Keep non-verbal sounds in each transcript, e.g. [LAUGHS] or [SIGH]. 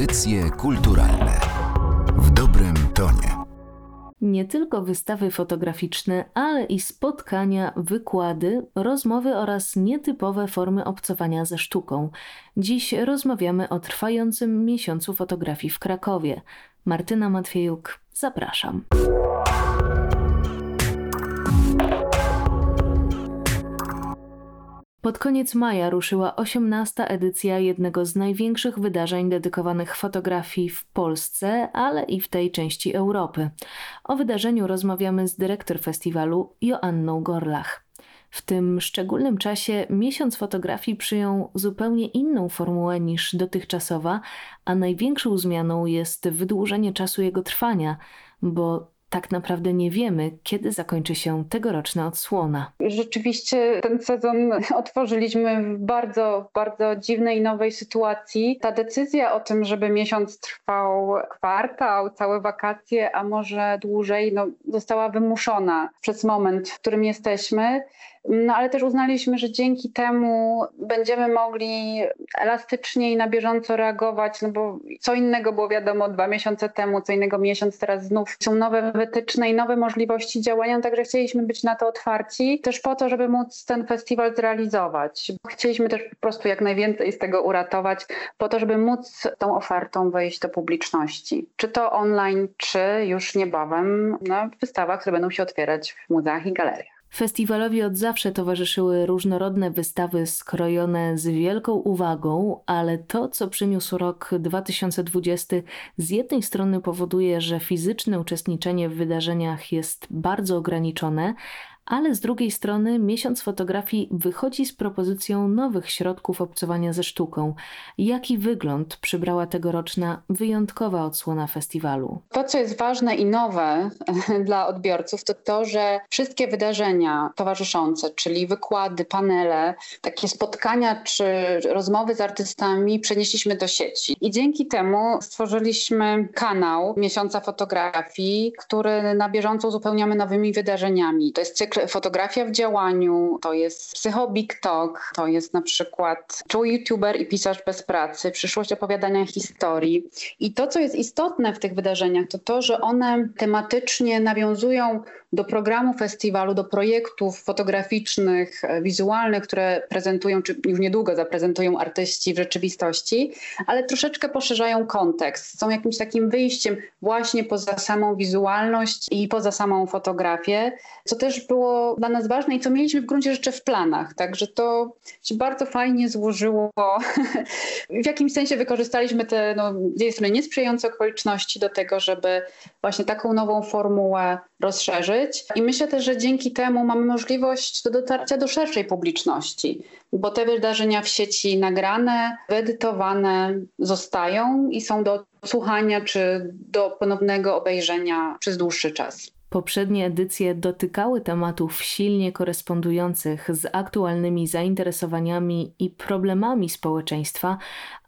Audycje kulturalne w dobrym tonie. Nie tylko wystawy fotograficzne, ale i spotkania, wykłady, rozmowy oraz nietypowe formy obcowania ze sztuką. Dziś rozmawiamy o trwającym miesiącu fotografii w Krakowie. Martyna Matwiejuk, zapraszam. Pod koniec maja ruszyła 18. edycja jednego z największych wydarzeń dedykowanych fotografii w Polsce, ale i w tej części Europy. O wydarzeniu rozmawiamy z dyrektor festiwalu Joanną Gorlach. W tym szczególnym czasie miesiąc fotografii przyjął zupełnie inną formułę niż dotychczasowa, a największą zmianą jest wydłużenie czasu jego trwania, bo tak naprawdę nie wiemy, kiedy zakończy się tegoroczna odsłona. Rzeczywiście ten sezon [LAUGHS] otworzyliśmy w bardzo, bardzo dziwnej nowej sytuacji. Ta decyzja o tym, żeby miesiąc trwał kwartał, całe wakacje, a może dłużej, no, została wymuszona przez moment, w którym jesteśmy. No ale też uznaliśmy, że dzięki temu będziemy mogli elastycznie i na bieżąco reagować, no bo co innego było wiadomo dwa miesiące temu, co innego miesiąc teraz znów są nowe wytyczne i nowe możliwości działania, także chcieliśmy być na to otwarci, też po to, żeby móc ten festiwal zrealizować. Chcieliśmy też po prostu jak najwięcej z tego uratować, po to, żeby móc tą ofertą wejść do publiczności. Czy to online, czy już niebawem na wystawach, które będą się otwierać w muzeach i galeriach. Festiwalowi od zawsze towarzyszyły różnorodne wystawy skrojone z wielką uwagą, ale to, co przyniósł rok 2020, z jednej strony powoduje, że fizyczne uczestniczenie w wydarzeniach jest bardzo ograniczone, ale z drugiej strony miesiąc fotografii wychodzi z propozycją nowych środków obcowania ze sztuką. Jaki wygląd przybrała tegoroczna wyjątkowa odsłona festiwalu? To, co jest ważne i nowe [LAUGHS] dla odbiorców, to to, że wszystkie wydarzenia towarzyszące, czyli wykłady, panele, takie spotkania czy rozmowy z artystami przenieśliśmy do sieci. I dzięki temu stworzyliśmy kanał Miesiąca Fotografii, który na bieżąco uzupełniamy nowymi wydarzeniami. To jest cykl fotografia w działaniu, to jest psycho Big Talk, to jest na przykład czuły youtuber i pisarz bez pracy, przyszłość opowiadania historii. I to, co jest istotne w tych wydarzeniach, to to, że one tematycznie nawiązują do programu festiwalu, do projektów fotograficznych, e, wizualnych, które prezentują, czy już niedługo zaprezentują artyści w rzeczywistości, ale troszeczkę poszerzają kontekst. Są jakimś takim wyjściem właśnie poza samą wizualność i poza samą fotografię, co też było dla nas ważne i co mieliśmy w gruncie rzeczy w planach. Także to się bardzo fajnie złożyło. [LAUGHS] w jakimś sensie wykorzystaliśmy te no, z jednej strony niesprzyjające okoliczności do tego, żeby właśnie taką nową formułę rozszerzyć. I myślę też, że dzięki temu mamy możliwość do dotarcia do szerszej publiczności, bo te wydarzenia w sieci nagrane, wyedytowane zostają i są do słuchania czy do ponownego obejrzenia przez dłuższy czas. Poprzednie edycje dotykały tematów silnie korespondujących z aktualnymi zainteresowaniami i problemami społeczeństwa,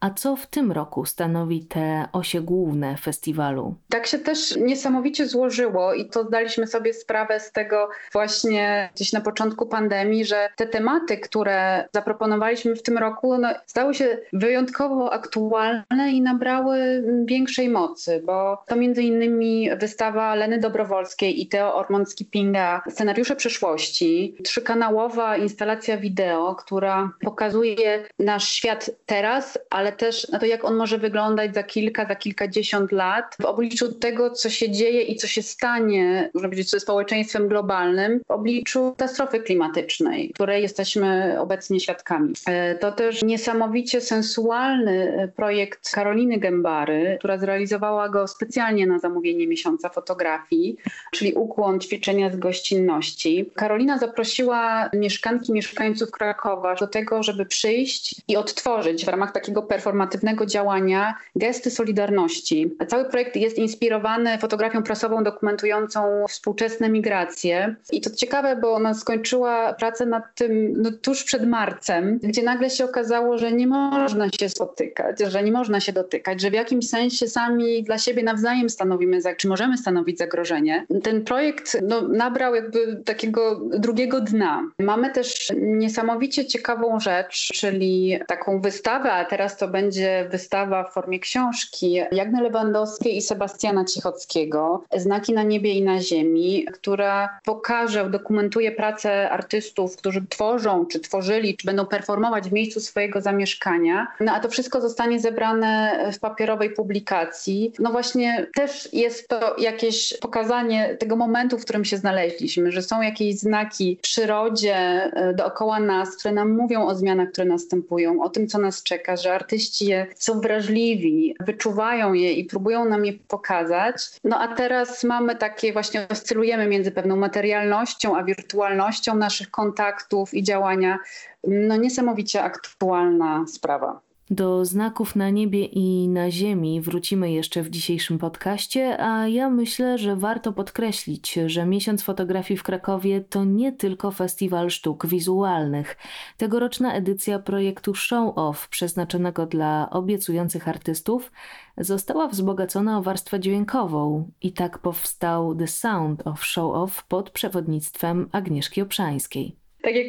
a co w tym roku stanowi te osie główne festiwalu? Tak się też niesamowicie złożyło i to zdaliśmy sobie sprawę z tego właśnie gdzieś na początku pandemii, że te tematy, które zaproponowaliśmy w tym roku, no, stały się wyjątkowo aktualne i nabrały większej mocy, bo to między innymi wystawa Leny Dobrowolskiej i Teo Ormond-Skippinga Scenariusze przyszłości, trzykanałowa instalacja wideo, która pokazuje nasz świat teraz, ale też na to, jak on może wyglądać za kilka, za kilkadziesiąt lat, w obliczu tego, co się dzieje i co się stanie, można powiedzieć, ze społeczeństwem globalnym, w obliczu katastrofy klimatycznej, której jesteśmy obecnie świadkami. E, to też niesamowicie sensualny e, projekt Karoliny Gębary, która zrealizowała go specjalnie na zamówienie miesiąca fotografii, czyli ukłon ćwiczenia z gościnności. Karolina zaprosiła mieszkanki, mieszkańców Krakowa do tego, żeby przyjść i odtworzyć w ramach takiego performance'u performatywnego działania Gesty Solidarności. Cały projekt jest inspirowany fotografią prasową dokumentującą współczesne migracje. I to ciekawe, bo ona skończyła pracę nad tym no, tuż przed marcem, gdzie nagle się okazało, że nie można się spotykać, że nie można się dotykać, że w jakimś sensie sami dla siebie nawzajem stanowimy, czy możemy stanowić zagrożenie. Ten projekt no, nabrał jakby takiego drugiego dna. Mamy też niesamowicie ciekawą rzecz, czyli taką wystawę, a teraz to będzie wystawa w formie książki Jagny Lewandowskiej i Sebastiana Cichockiego, Znaki na niebie i na ziemi, która pokaże, dokumentuje pracę artystów, którzy tworzą, czy tworzyli, czy będą performować w miejscu swojego zamieszkania. No a to wszystko zostanie zebrane w papierowej publikacji. No właśnie też jest to jakieś pokazanie tego momentu, w którym się znaleźliśmy, że są jakieś znaki w przyrodzie e, dookoła nas, które nam mówią o zmianach, które następują, o tym, co nas czeka, że artyści je są wrażliwi, wyczuwają je i próbują nam je pokazać. No a teraz mamy takie właśnie, oscylujemy między pewną materialnością, a wirtualnością naszych kontaktów i działania. No niesamowicie aktualna sprawa. Do znaków na niebie i na ziemi wrócimy jeszcze w dzisiejszym podcaście, a ja myślę, że warto podkreślić, że Miesiąc Fotografii w Krakowie to nie tylko festiwal sztuk wizualnych. Tegoroczna edycja projektu Show Off, przeznaczonego dla obiecujących artystów, została wzbogacona o warstwę dźwiękową i tak powstał The Sound of Show Off pod przewodnictwem Agnieszki Obszańskiej tak jak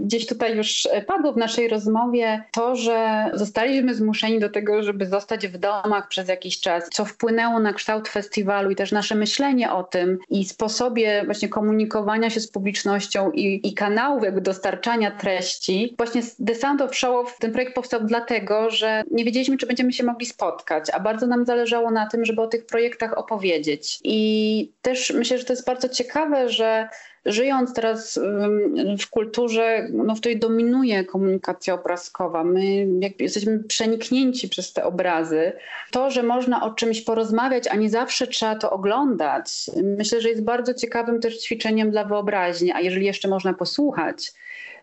gdzieś tutaj już padło w naszej rozmowie, to, że zostaliśmy zmuszeni do tego, żeby zostać w domach przez jakiś czas, co wpłynęło na kształt festiwalu i też nasze myślenie o tym i sposobie właśnie komunikowania się z publicznością i, i kanałów jakby dostarczania treści. Właśnie Sound of Show ten projekt powstał dlatego, że nie wiedzieliśmy, czy będziemy się mogli spotkać, a bardzo nam zależało na tym, żeby o tych projektach opowiedzieć. I też myślę, że to jest bardzo ciekawe, że żyjąc teraz w kulturze, no, w której dominuje komunikacja obrazkowa, my jesteśmy przeniknięci przez te obrazy, to, że można o czymś porozmawiać, a nie zawsze trzeba to oglądać, myślę, że jest bardzo ciekawym też ćwiczeniem dla wyobraźni, a jeżeli jeszcze można posłuchać,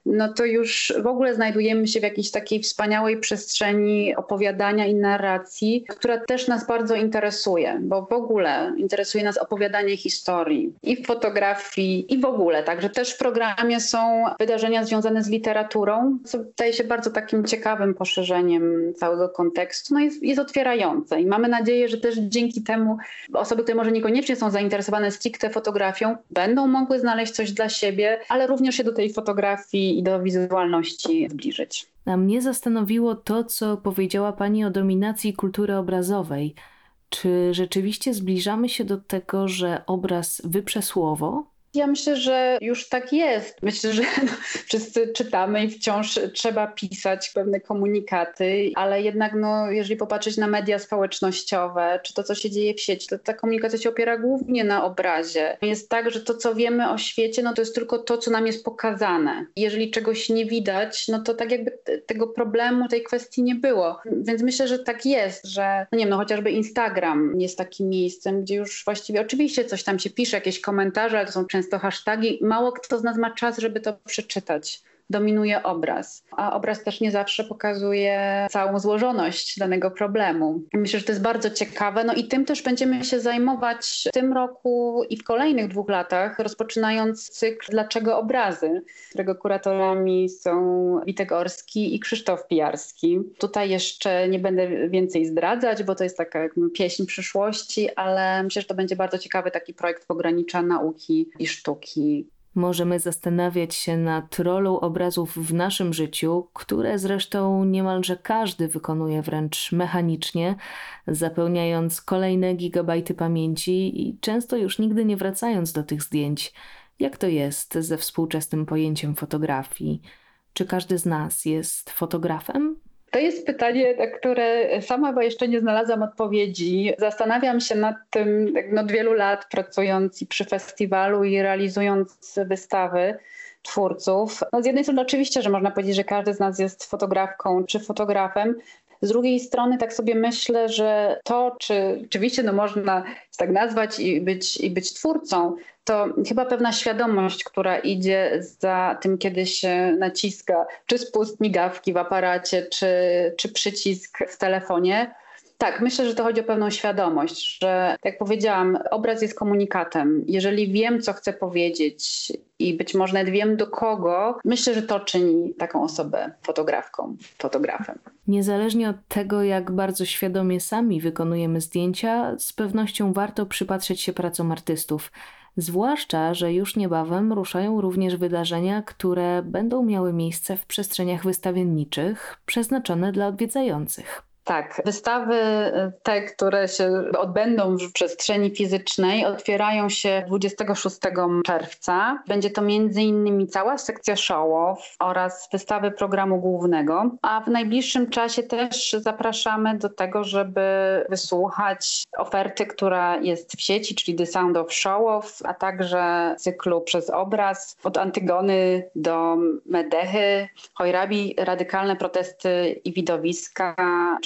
no to już w ogóle znajdujemy się w jakiejś takiej wspaniałej przestrzeni opowiadania i narracji, która też nas bardzo interesuje, bo w ogóle interesuje nas opowiadanie historii i w fotografii, i w ogóle. Także też w programie są wydarzenia związane z literaturą, co wydaje się bardzo takim ciekawym poszerzeniem całego kontekstu. No jest, jest otwierające i mamy nadzieję, że też dzięki temu osoby, które może niekoniecznie są zainteresowane stricte fotografią, będą mogły znaleźć coś dla siebie, ale również się do tej fotografii i do wizualności zbliżyć. A mnie zastanowiło to, co powiedziała Pani o dominacji kultury obrazowej. Czy rzeczywiście zbliżamy się do tego, że obraz wyprze słowo? Ja myślę, że już tak jest. Myślę, że [LAUGHS] no, wszyscy czytamy i wciąż trzeba pisać pewne komunikaty, ale jednak no, jeżeli popatrzeć na media społecznościowe, czy to, co się dzieje w sieci, to ta komunikacja się opiera głównie na obrazie. Jest tak, że to, co wiemy o świecie, no to jest tylko to, co nam jest pokazane. Jeżeli czegoś nie widać, no to tak jakby tego problemu, tej kwestii nie było. Więc myślę, że tak jest, że no nie wiem, no chociażby Instagram jest takim miejscem, gdzie już właściwie oczywiście coś tam się pisze, jakieś komentarze, ale to są często hasztagi. Mało kto z nas ma czas, żeby to przeczytać dominuje obraz, a obraz też nie zawsze pokazuje całą złożoność danego problemu. Myślę, że to jest bardzo ciekawe, no i tym też będziemy się zajmować w tym roku i w kolejnych dwóch latach, rozpoczynając cykl Dlaczego obrazy, którego kuratorami są Witek Orski i Krzysztof Pijarski. Tutaj jeszcze nie będę więcej zdradzać, bo to jest taka jak pieśń przyszłości, ale myślę, że to będzie bardzo ciekawy taki projekt pogranicza nauki i sztuki. Możemy zastanawiać się nad rolą obrazów w naszym życiu, które zresztą niemalże każdy wykonuje wręcz mechanicznie, zapełniając kolejne gigabajty pamięci i często już nigdy nie wracając do tych zdjęć. Jak to jest ze współczesnym pojęciem fotografii? Czy każdy z nas jest fotografem? To jest pytanie, na które sama chyba jeszcze nie znalazłam odpowiedzi. Zastanawiam się nad tym no, od wielu lat, pracując i przy festiwalu i realizując wystawy twórców. No, z jednej strony oczywiście, że można powiedzieć, że każdy z nas jest fotografką czy fotografem, z drugiej strony tak sobie myślę, że to, czy oczywiście no można tak nazwać i być, i być twórcą, to chyba pewna świadomość, która idzie za tym, kiedy się naciska czy spust migawki w aparacie, czy, czy przycisk w telefonie, tak, myślę, że to chodzi o pewną świadomość, że jak powiedziałam, obraz jest komunikatem. Jeżeli wiem, co chcę powiedzieć i być może nawet wiem do kogo, myślę, że to czyni taką osobę fotografką, fotografem. Niezależnie od tego, jak bardzo świadomie sami wykonujemy zdjęcia, z pewnością warto przypatrzeć się pracom artystów Zwłaszcza, że już niebawem ruszają również wydarzenia, które będą miały miejsce w przestrzeniach wystawienniczych przeznaczone dla odwiedzających. Tak, wystawy y, te, które się odbędą w przestrzeni fizycznej, otwierają się 26 czerwca. Będzie to m.in. cała sekcja show-off oraz wystawy programu głównego, a w najbliższym czasie też zapraszamy do tego, żeby wysłuchać oferty, która jest w sieci, czyli The Sound of Show-off, a także cyklu przez obraz od Antygony do Medechy, Hojrabi, radykalne protesty i widowiska,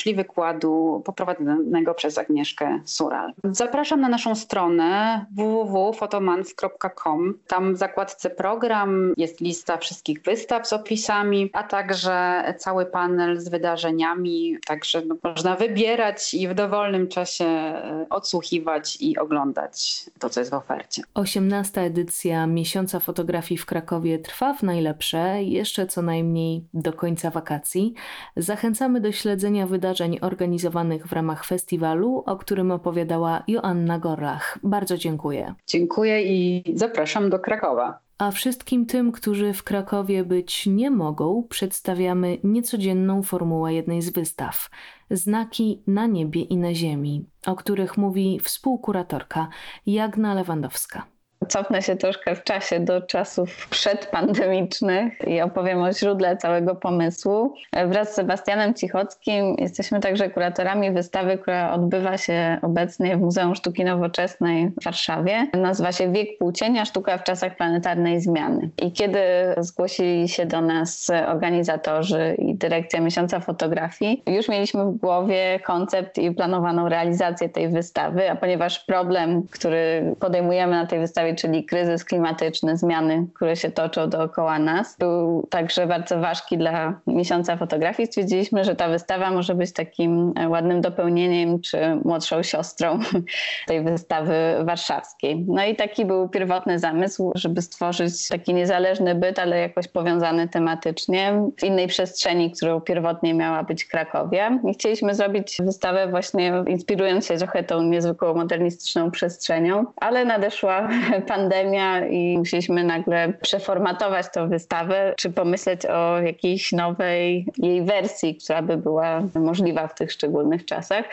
czyli wykładu poprowadzonego przez Agnieszkę Sural. Zapraszam na naszą stronę www.fotomanf.com. Tam w zakładce program jest lista wszystkich wystaw z opisami, a także cały panel z wydarzeniami, także no, można wybierać i w dowolnym czasie e, odsłuchiwać i oglądać to, co jest w ofercie. 18. edycja Miesiąca Fotografii w Krakowie trwa w najlepsze, jeszcze co najmniej do końca wakacji. Zachęcamy do śledzenia wydarzeń organizowanych w ramach festiwalu, o którym opowiadała Joanna Gorlach. Bardzo dziękuję. Dziękuję i zapraszam do Krakowa. A wszystkim tym, którzy w Krakowie być nie mogą, przedstawiamy niecodzienną formułę jednej z wystaw Znaki na niebie i na ziemi, o których mówi współkuratorka Jagna Lewandowska. Cofnę się troszkę w czasie do czasów przedpandemicznych i opowiem o źródle całego pomysłu. Wraz z Sebastianem Cichockim jesteśmy także kuratorami wystawy, która odbywa się obecnie w Muzeum Sztuki Nowoczesnej w Warszawie. Nazywa się Wiek Płócienia – Sztuka w czasach planetarnej zmiany. I kiedy zgłosili się do nas organizatorzy i dyrekcja Miesiąca Fotografii, już mieliśmy w głowie koncept i planowaną realizację tej wystawy, a ponieważ problem, który podejmujemy na tej wystawie czyli kryzys klimatyczny, zmiany, które się toczą dookoła nas, był także bardzo ważki dla miesiąca fotografii. Stwierdziliśmy, że ta wystawa może być takim ładnym dopełnieniem czy młodszą siostrą [LAUGHS] tej wystawy warszawskiej. No i taki był pierwotny zamysł, żeby stworzyć taki niezależny byt, ale jakoś powiązany tematycznie w innej przestrzeni, którą pierwotnie miała być Krakowie. I chcieliśmy zrobić wystawę właśnie inspirując się trochę tą niezwykłą modernistyczną przestrzenią, ale nadeszła pandemia i musieliśmy nagle przeformatować tę wystawę, czy pomyśleć o jakiejś nowej jej wersji, która by była możliwa w tych szczególnych czasach.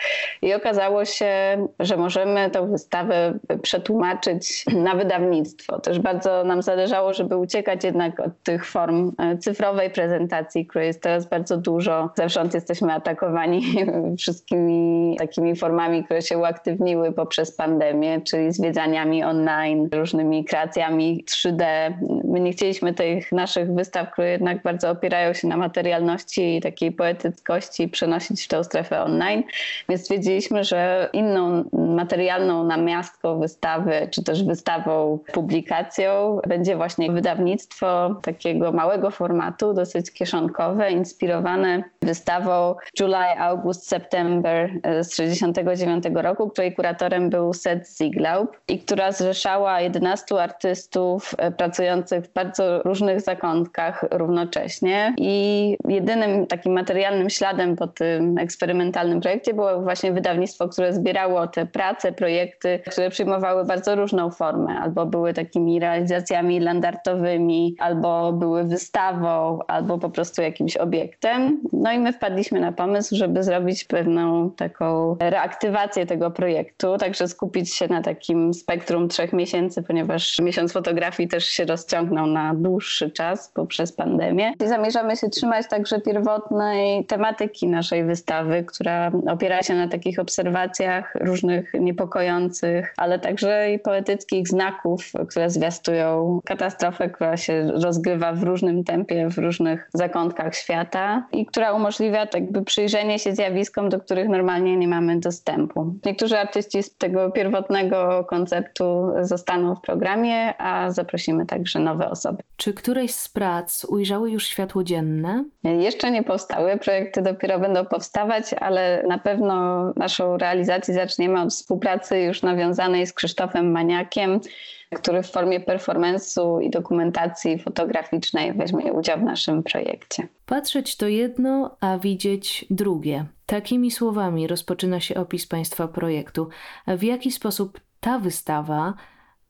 I okazało się, że możemy tę wystawę przetłumaczyć na wydawnictwo. Też bardzo nam zależało, żeby uciekać jednak od tych form e, cyfrowej prezentacji, której jest teraz bardzo dużo. Zewsząd jesteśmy atakowani [LAUGHS] wszystkimi takimi formami, które się uaktywniły poprzez pandemię, czyli zwiedzaniami online, różnymi kreacjami 3D. My nie chcieliśmy tych naszych wystaw, które jednak bardzo opierają się na materialności i takiej poetyckości, przenosić w tę strefę online, więc stwierdziliśmy, że inną materialną namiastką wystawy, czy też wystawą, publikacją będzie właśnie wydawnictwo takiego małego formatu, dosyć kieszonkowe, inspirowane wystawą July, August, September z 1969 roku, której kuratorem był Seth Zieglaub i która zrzeszała 11 artystów e, pracujących w bardzo różnych zakątkach równocześnie. I jedynym takim materialnym śladem po tym eksperymentalnym projekcie było właśnie wydawnictwo, które zbierało te prace, projekty, które przyjmowały bardzo różną formę. Albo były takimi realizacjami landartowymi, albo były wystawą, albo po prostu jakimś obiektem. No i my wpadliśmy na pomysł, żeby zrobić pewną taką reaktywację tego projektu, także skupić się na takim spektrum trzech miesięcy, ponieważ miesiąc fotografii też się rozciągnął na dłuższy czas poprzez pandemię. I zamierzamy się trzymać także pierwotnej tematyki naszej wystawy, która opiera się na takich obserwacjach różnych niepokojących, ale także i poetyckich znaków, które zwiastują katastrofę, która się rozgrywa w różnym tempie, w różnych zakątkach świata i która umożliwia tak jakby przyjrzenie się zjawiskom, do których normalnie nie mamy dostępu. Niektórzy artyści z tego pierwotnego konceptu zostaną w programie, a zaprosimy także nowe osoby. Czy któreś z prac ujrzały już światło dzienne? Jeszcze nie powstały, projekty dopiero będą powstawać, ale na pewno naszą realizację zaczniemy od współpracy już nawiązanej z Krzysztofem Maniakiem, który w formie performance'u i dokumentacji fotograficznej weźmie udział w naszym projekcie. Patrzeć to jedno, a widzieć drugie. Takimi słowami rozpoczyna się opis Państwa projektu. W jaki sposób ta wystawa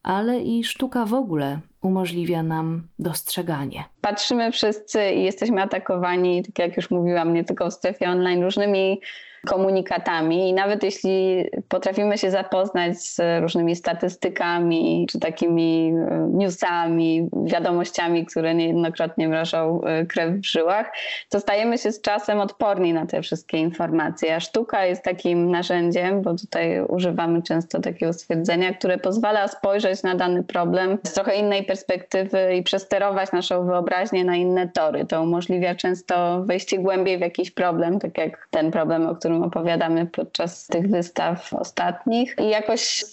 ale i sztuka w ogóle umożliwia nam dostrzeganie. Patrzymy wszyscy i jesteśmy atakowani, tak jak już mówiłam, nie tylko w strefie online, różnymi komunikatami i nawet jeśli potrafimy się zapoznać z różnymi statystykami, czy takimi e, newsami, wiadomościami, które niejednokrotnie mrożą e, krew w żyłach, to stajemy się z czasem odporni na te wszystkie informacje. A sztuka jest takim narzędziem, bo tutaj używamy często takiego stwierdzenia, które pozwala spojrzeć na dany problem z trochę innej perspektywy i przesterować naszą wyobraźnię na inne tory. To umożliwia często wejście głębiej w jakiś problem, tak jak ten problem, o którym opowiadamy podczas tych wystaw ostatnich i jakoś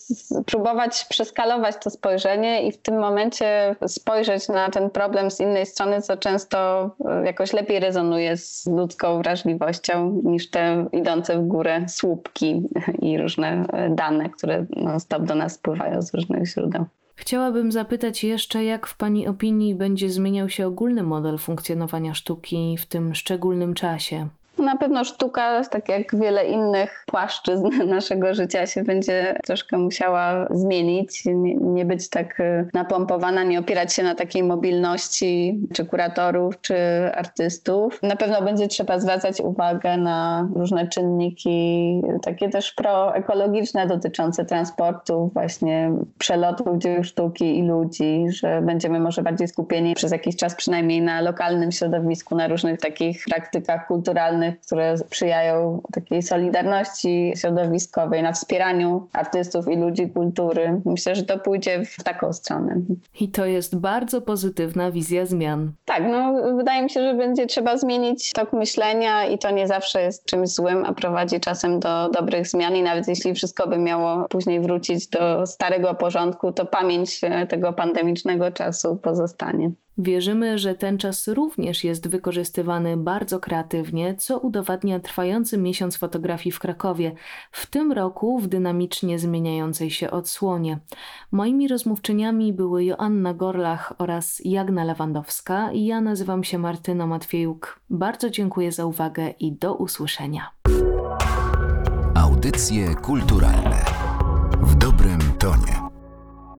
próbować przeskalować to spojrzenie i w tym momencie spojrzeć na ten problem z innej strony, co często e, jakoś lepiej rezonuje z ludzką wrażliwością niż te idące w górę słupki i różne e, dane, które non-stop do nas spływają z różnych źródeł. Chciałabym zapytać jeszcze, jak w Pani opinii będzie zmieniał się ogólny model funkcjonowania sztuki w tym szczególnym czasie? Na pewno sztuka, tak jak wiele innych płaszczyzn [LAUGHS] naszego życia, się będzie troszkę musiała zmienić, nie, być tak y, napompowana, nie opierać się na takiej mobilności czy kuratorów, czy artystów. Na pewno będzie trzeba zwracać uwagę na różne czynniki, takie też proekologiczne, dotyczące transportu, właśnie przelotów dzieł sztuki i ludzi, że będziemy może bardziej skupieni przez jakiś czas przynajmniej na lokalnym środowisku, na różnych takich praktykach kulturalnych, które sprzyjają takiej solidarności środowiskowej, na wspieraniu artystów i ludzi kultury. Myślę, że to pójdzie w taką stronę. I to jest bardzo pozytywna wizja zmian. Tak, no wydaje mi się, że będzie trzeba zmienić tok myślenia i to nie zawsze jest czymś złym, a prowadzi czasem do dobrych zmian i nawet jeśli wszystko by miało później wrócić do starego porządku, to pamięć tego pandemicznego czasu pozostanie. Wierzymy, że ten czas również jest wykorzystywany bardzo kreatywnie, co udowadnia trwający miesiąc fotografii w Krakowie, w tym roku w dynamicznie zmieniającej się odsłonie. Moimi rozmówczyniami były Joanna Gorlach oraz Jagna Lewandowska i ja nazywam się Martyna Matwiejuk. Bardzo dziękuję za uwagę i do usłyszenia. Audycje kulturalne w dobrym tonie.